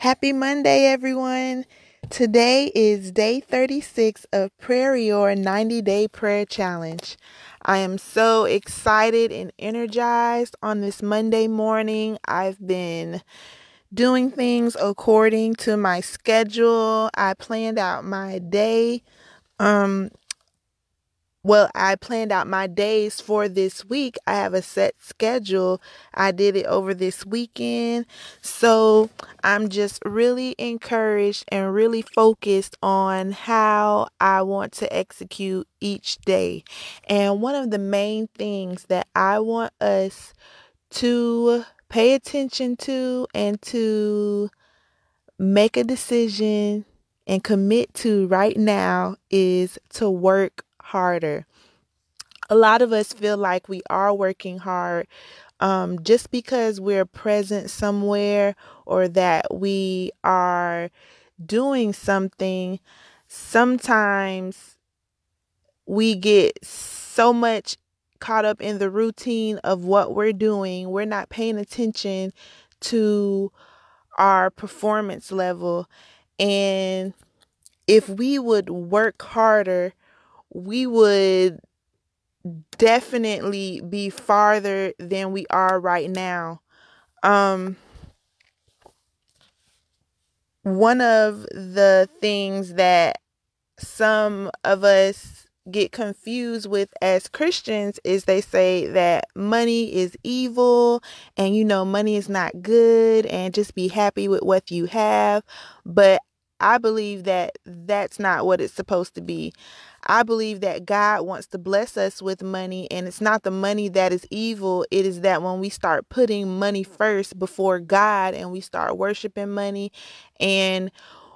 Happy Monday, everyone. Today is day 36 of Prayer Your 90 Day Prayer Challenge. I am so excited and energized on this Monday morning. I've been doing things according to my schedule. I planned out my day um well, I planned out my days for this week. I have a set schedule. I did it over this weekend. So I'm just really encouraged and really focused on how I want to execute each day. And one of the main things that I want us to pay attention to and to make a decision and commit to right now is to work harder. A lot of us feel like we are working hard um, just because we're present somewhere or that we are doing something. Sometimes we get so much caught up in the routine of what we're doing, we're not paying attention to our performance level. And if we would work harder we would definitely be farther than we are right now. Um, one of the things that some of us get confused with as Christians is they say that money is evil and you know money is not good and just be happy with what you have but I believe that that's not what it's supposed to be. I believe that God wants to bless us with money, and it's not the money that is evil. It is that when we start putting money first before God and we start worshiping money and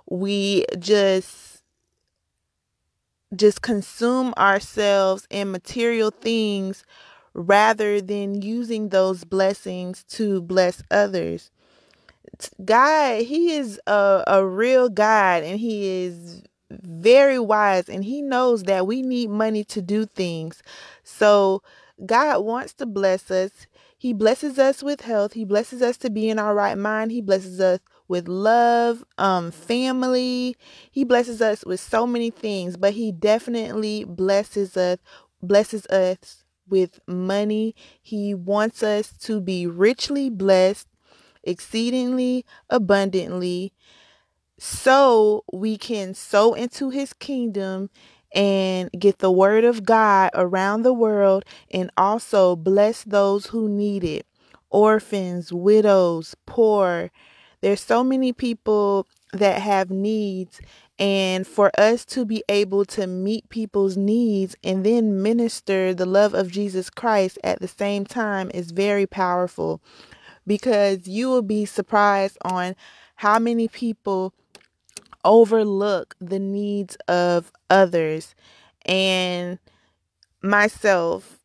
we just just consume ourselves in material things rather than using those blessings to bless others. God, He is a, a real God and He is very wise and he knows that we need money to do things. So God wants to bless us. He blesses us with health. He blesses us to be in our right mind. He blesses us with love, um family. He blesses us with so many things, but he definitely blesses us blesses us with money. He wants us to be richly blessed, exceedingly abundantly so we can sow into his kingdom and get the word of God around the world and also bless those who need it orphans, widows, poor. There's so many people that have needs and for us to be able to meet people's needs and then minister the love of Jesus Christ at the same time is very powerful because you will be surprised on how many people overlook the needs of others and myself.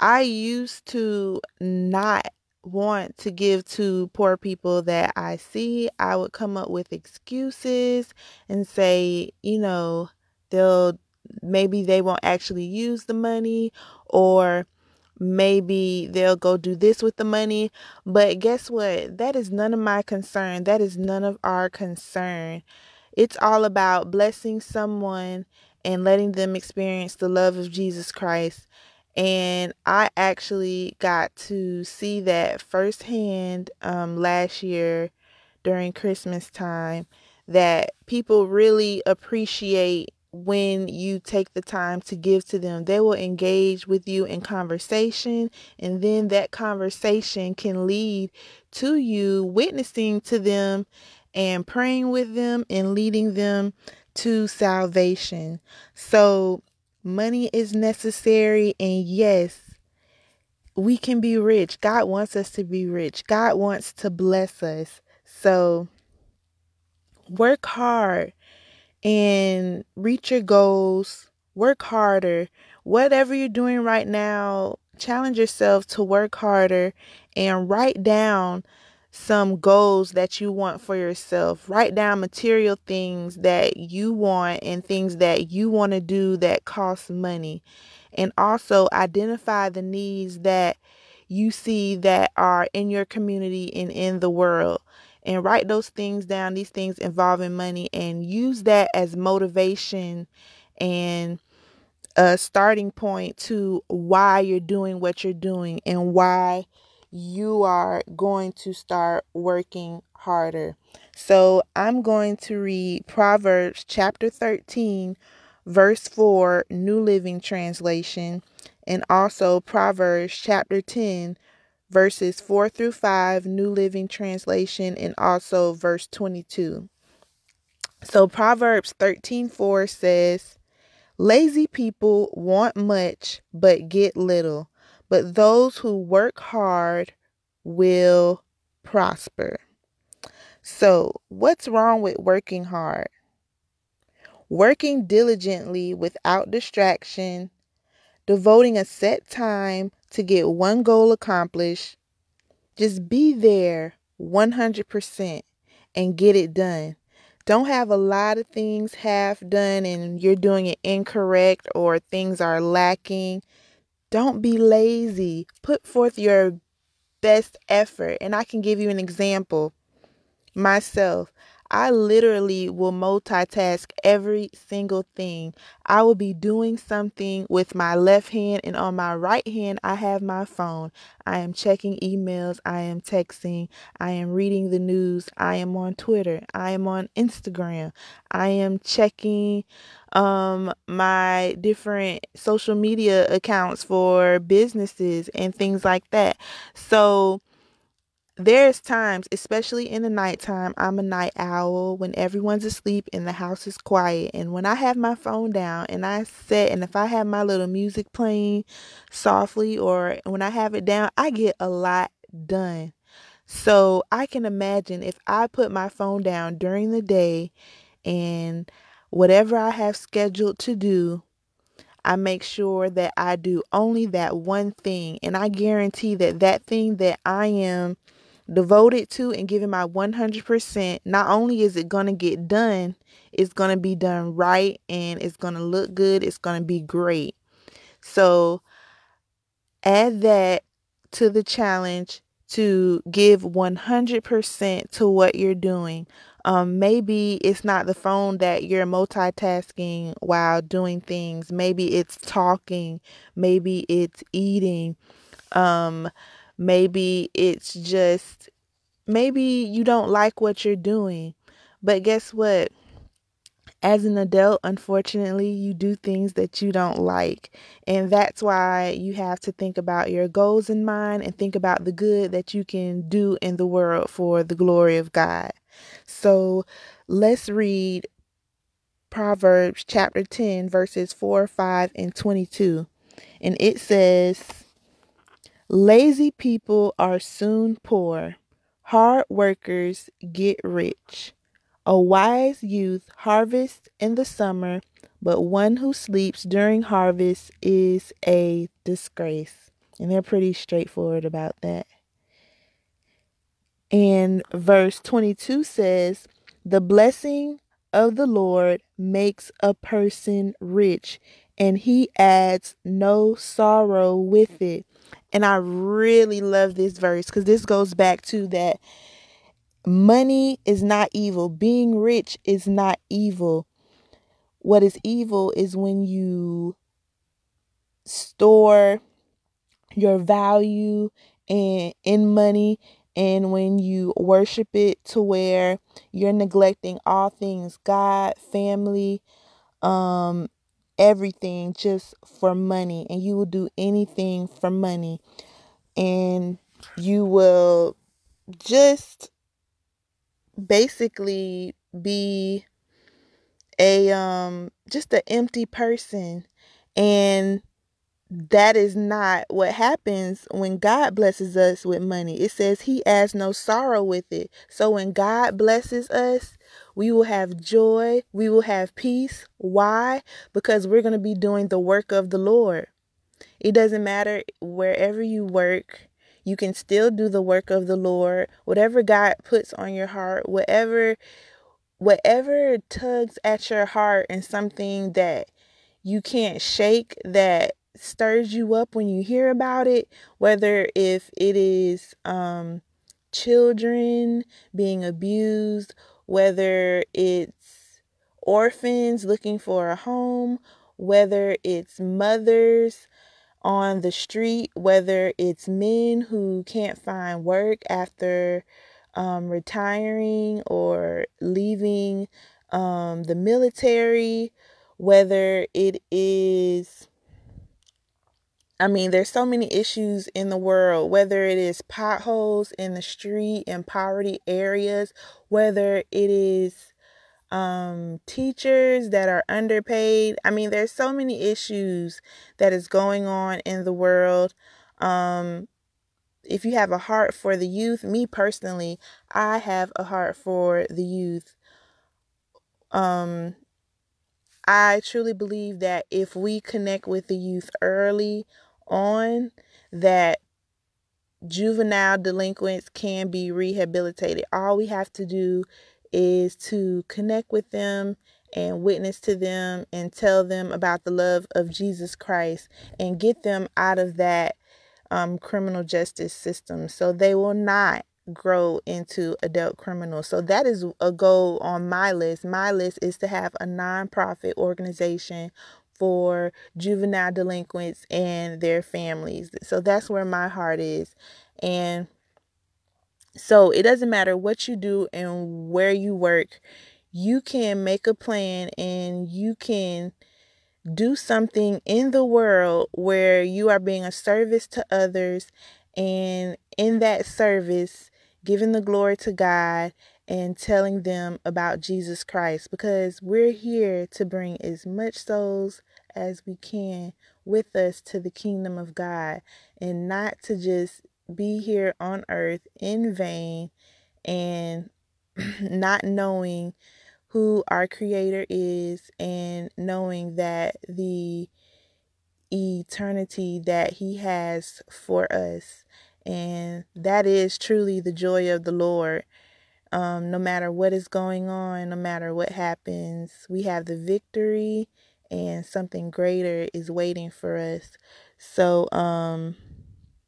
I used to not want to give to poor people that I see. I would come up with excuses and say, you know, they'll maybe they won't actually use the money or maybe they'll go do this with the money. But guess what? That is none of my concern. That is none of our concern. It's all about blessing someone and letting them experience the love of Jesus Christ. And I actually got to see that firsthand um, last year during Christmas time that people really appreciate when you take the time to give to them. They will engage with you in conversation, and then that conversation can lead to you witnessing to them and praying with them and leading them to salvation. So, money is necessary, and yes, we can be rich. God wants us to be rich, God wants to bless us. So, work hard and reach your goals, work harder. Whatever you're doing right now, challenge yourself to work harder and write down some goals that you want for yourself. Write down material things that you want and things that you want to do that cost money. And also identify the needs that you see that are in your community and in the world and write those things down, these things involving money, and use that as motivation and a starting point to why you're doing what you're doing and why you are going to start working harder. So I'm going to read Proverbs chapter 13, verse 4, New Living Translation, and also Proverbs chapter 10, verses 4 through 5, New Living Translation, and also verse 22. So Proverbs 13 4 says, Lazy people want much but get little, but those who work hard will prosper. So, what's wrong with working hard? Working diligently without distraction, devoting a set time to get one goal accomplished. Just be there 100% and get it done. Don't have a lot of things half done and you're doing it incorrect or things are lacking. Don't be lazy. Put forth your best effort. And I can give you an example myself. I literally will multitask every single thing. I will be doing something with my left hand, and on my right hand, I have my phone. I am checking emails, I am texting, I am reading the news, I am on Twitter, I am on Instagram, I am checking um my different social media accounts for businesses and things like that. So there's times, especially in the nighttime, I'm a night owl when everyone's asleep and the house is quiet. And when I have my phone down and I sit, and if I have my little music playing softly or when I have it down, I get a lot done. So I can imagine if I put my phone down during the day and whatever I have scheduled to do, I make sure that I do only that one thing. And I guarantee that that thing that I am devoted to and giving my 100%, not only is it going to get done, it's going to be done right and it's going to look good. It's going to be great. So add that to the challenge to give 100% to what you're doing. Um, maybe it's not the phone that you're multitasking while doing things. Maybe it's talking. Maybe it's eating. Um, Maybe it's just, maybe you don't like what you're doing. But guess what? As an adult, unfortunately, you do things that you don't like. And that's why you have to think about your goals in mind and think about the good that you can do in the world for the glory of God. So let's read Proverbs chapter 10, verses 4, 5, and 22. And it says, Lazy people are soon poor. Hard workers get rich. A wise youth harvests in the summer, but one who sleeps during harvest is a disgrace. And they're pretty straightforward about that. And verse 22 says, The blessing of the Lord makes a person rich, and he adds no sorrow with it. And I really love this verse because this goes back to that money is not evil, being rich is not evil. What is evil is when you store your value in, in money and when you worship it to where you're neglecting all things God, family, um, everything just for money and you will do anything for money. And you will just basically be a um just an empty person. And that is not what happens when God blesses us with money. It says he has no sorrow with it. So when God blesses us, we will have joy, we will have peace. Why? Because we're going to be doing the work of the Lord. It doesn't matter wherever you work, you can still do the work of the Lord. Whatever God puts on your heart, whatever whatever tugs at your heart and something that you can't shake that stirs you up when you hear about it, whether if it is um children being abused, whether it's orphans looking for a home, whether it's mothers on the street, whether it's men who can't find work after um, retiring or leaving um, the military, whether it is I mean, there's so many issues in the world, whether it is potholes in the street in poverty areas, whether it is um, teachers that are underpaid. I mean, there's so many issues that is going on in the world. Um, if you have a heart for the youth, me personally, I have a heart for the youth. Um, I truly believe that if we connect with the youth early on, that juvenile delinquents can be rehabilitated. All we have to do is to connect with them and witness to them and tell them about the love of Jesus Christ and get them out of that um, criminal justice system so they will not grow into adult criminals. So that is a goal on my list. My list is to have a nonprofit organization for juvenile delinquents and their families. So that's where my heart is. And so it doesn't matter what you do and where you work, you can make a plan and you can do something in the world where you are being a service to others and in that service giving the glory to God and telling them about Jesus Christ because we're here to bring as much souls as we can with us to the kingdom of God and not to just be here on earth in vain and not knowing who our creator is and knowing that the eternity that he has for us and that is truly the joy of the Lord. Um, no matter what is going on, no matter what happens, we have the victory and something greater is waiting for us. So, um,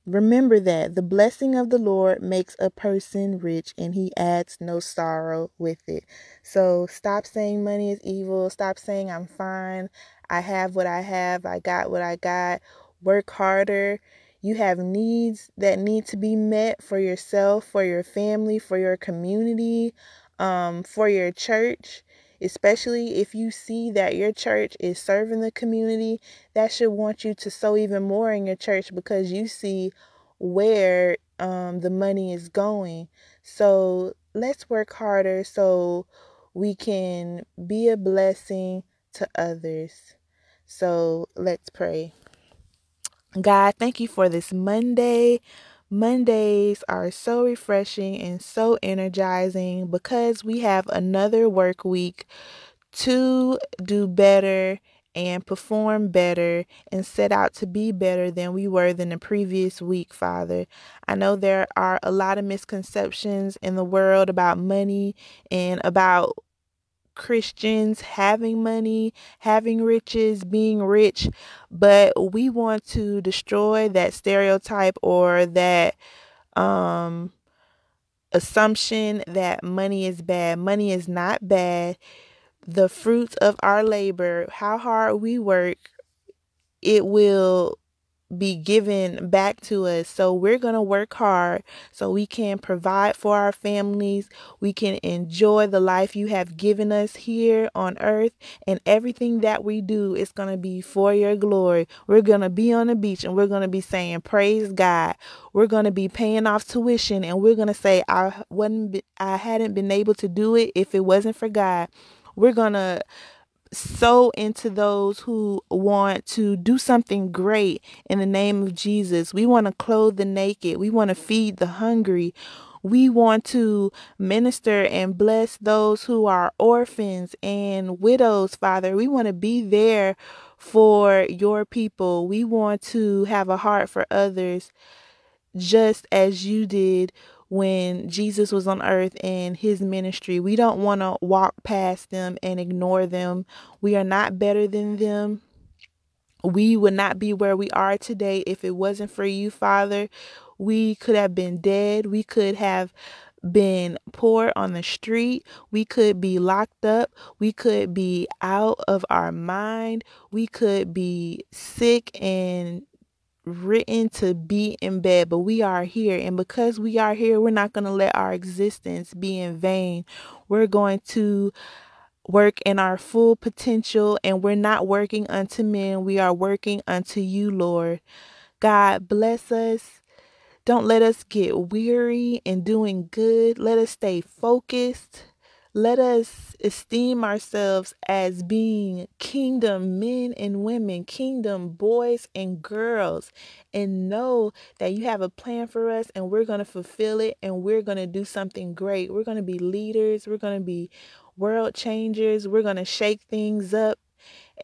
remember that the blessing of the Lord makes a person rich and he adds no sorrow with it. So, stop saying money is evil. Stop saying I'm fine. I have what I have. I got what I got. Work harder you have needs that need to be met for yourself, for your family, for your community, um, for your church. Especially if you see that your church is serving the community, that should want you to sow even more in your church because you see where um, the money is going. So let's work harder so we can be a blessing to others. So let's pray. God, thank you for this Monday. Mondays are so refreshing and so energizing because we have another work week to do better and perform better and set out to be better than we were than the previous week, Father. I know there are a lot of misconceptions in the world about money and about Christians having money, having riches, being rich, but we want to destroy that stereotype or that um assumption that money is bad. Money is not bad. The fruits of our labor, how hard we work, it will be given back to us. So we're going to work hard so we can provide for our families. We can enjoy the life you have given us here on earth. And everything that we do is going to be for your glory. We're going to be on the beach and we're going to be saying, Praise God. We're going to be paying off tuition and we're going to say, I, wasn't, I hadn't been able to do it if it wasn't for God. We're going to sow into those who want to do something great in the name of Jesus. We want to clothe the naked. We want to feed the hungry. We want to minister and bless those who are orphans and widows, Father. We want to be there for your people. We want to have a heart for others just as you did when Jesus was on earth in his ministry. We don't want to walk past them and ignore them. We are not better than them. We would not be where we are today if it wasn't for you, Father. We could have been dead. We could have been poor on the street. We could be locked up. We could be out of our mind. We could be sick and written to be in bed, but we are here. And because we are here, we're not going to let our existence be in vain. We're going to work in our full potential, and we're not working unto men. We are working unto you, Lord. God, bless us. Don't let us get weary in doing good. Let us stay focused. Let us esteem ourselves as being kingdom men and women, kingdom boys and girls, and know that you have a plan for us and we're going to fulfill it and we're going to do something great. We're going to be leaders, we're going to be world changers, we're going to shake things up.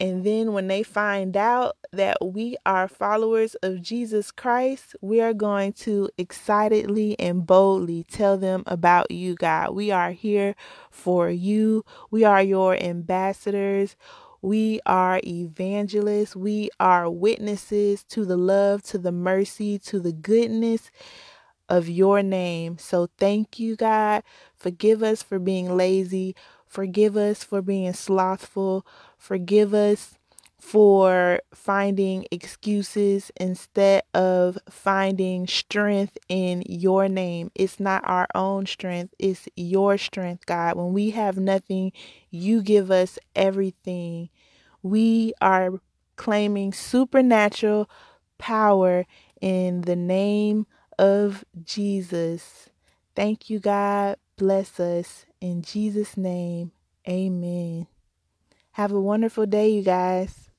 And then when they find out that we are followers of Jesus Christ, we are going to excitedly and boldly tell them about you, God. We are here for you. We are your ambassadors. We are evangelists. We are witnesses to the love, to the mercy, to the goodness of your name. So thank you, God. Forgive us for being lazy. Forgive us for being slothful. Forgive us for finding excuses instead of finding strength in your name. It's not our own strength, it's your strength, God. When we have nothing, you give us everything. We are claiming supernatural power in the name of Jesus. Thank you, God. Bless us. In Jesus' name, amen. Have a wonderful day, you guys.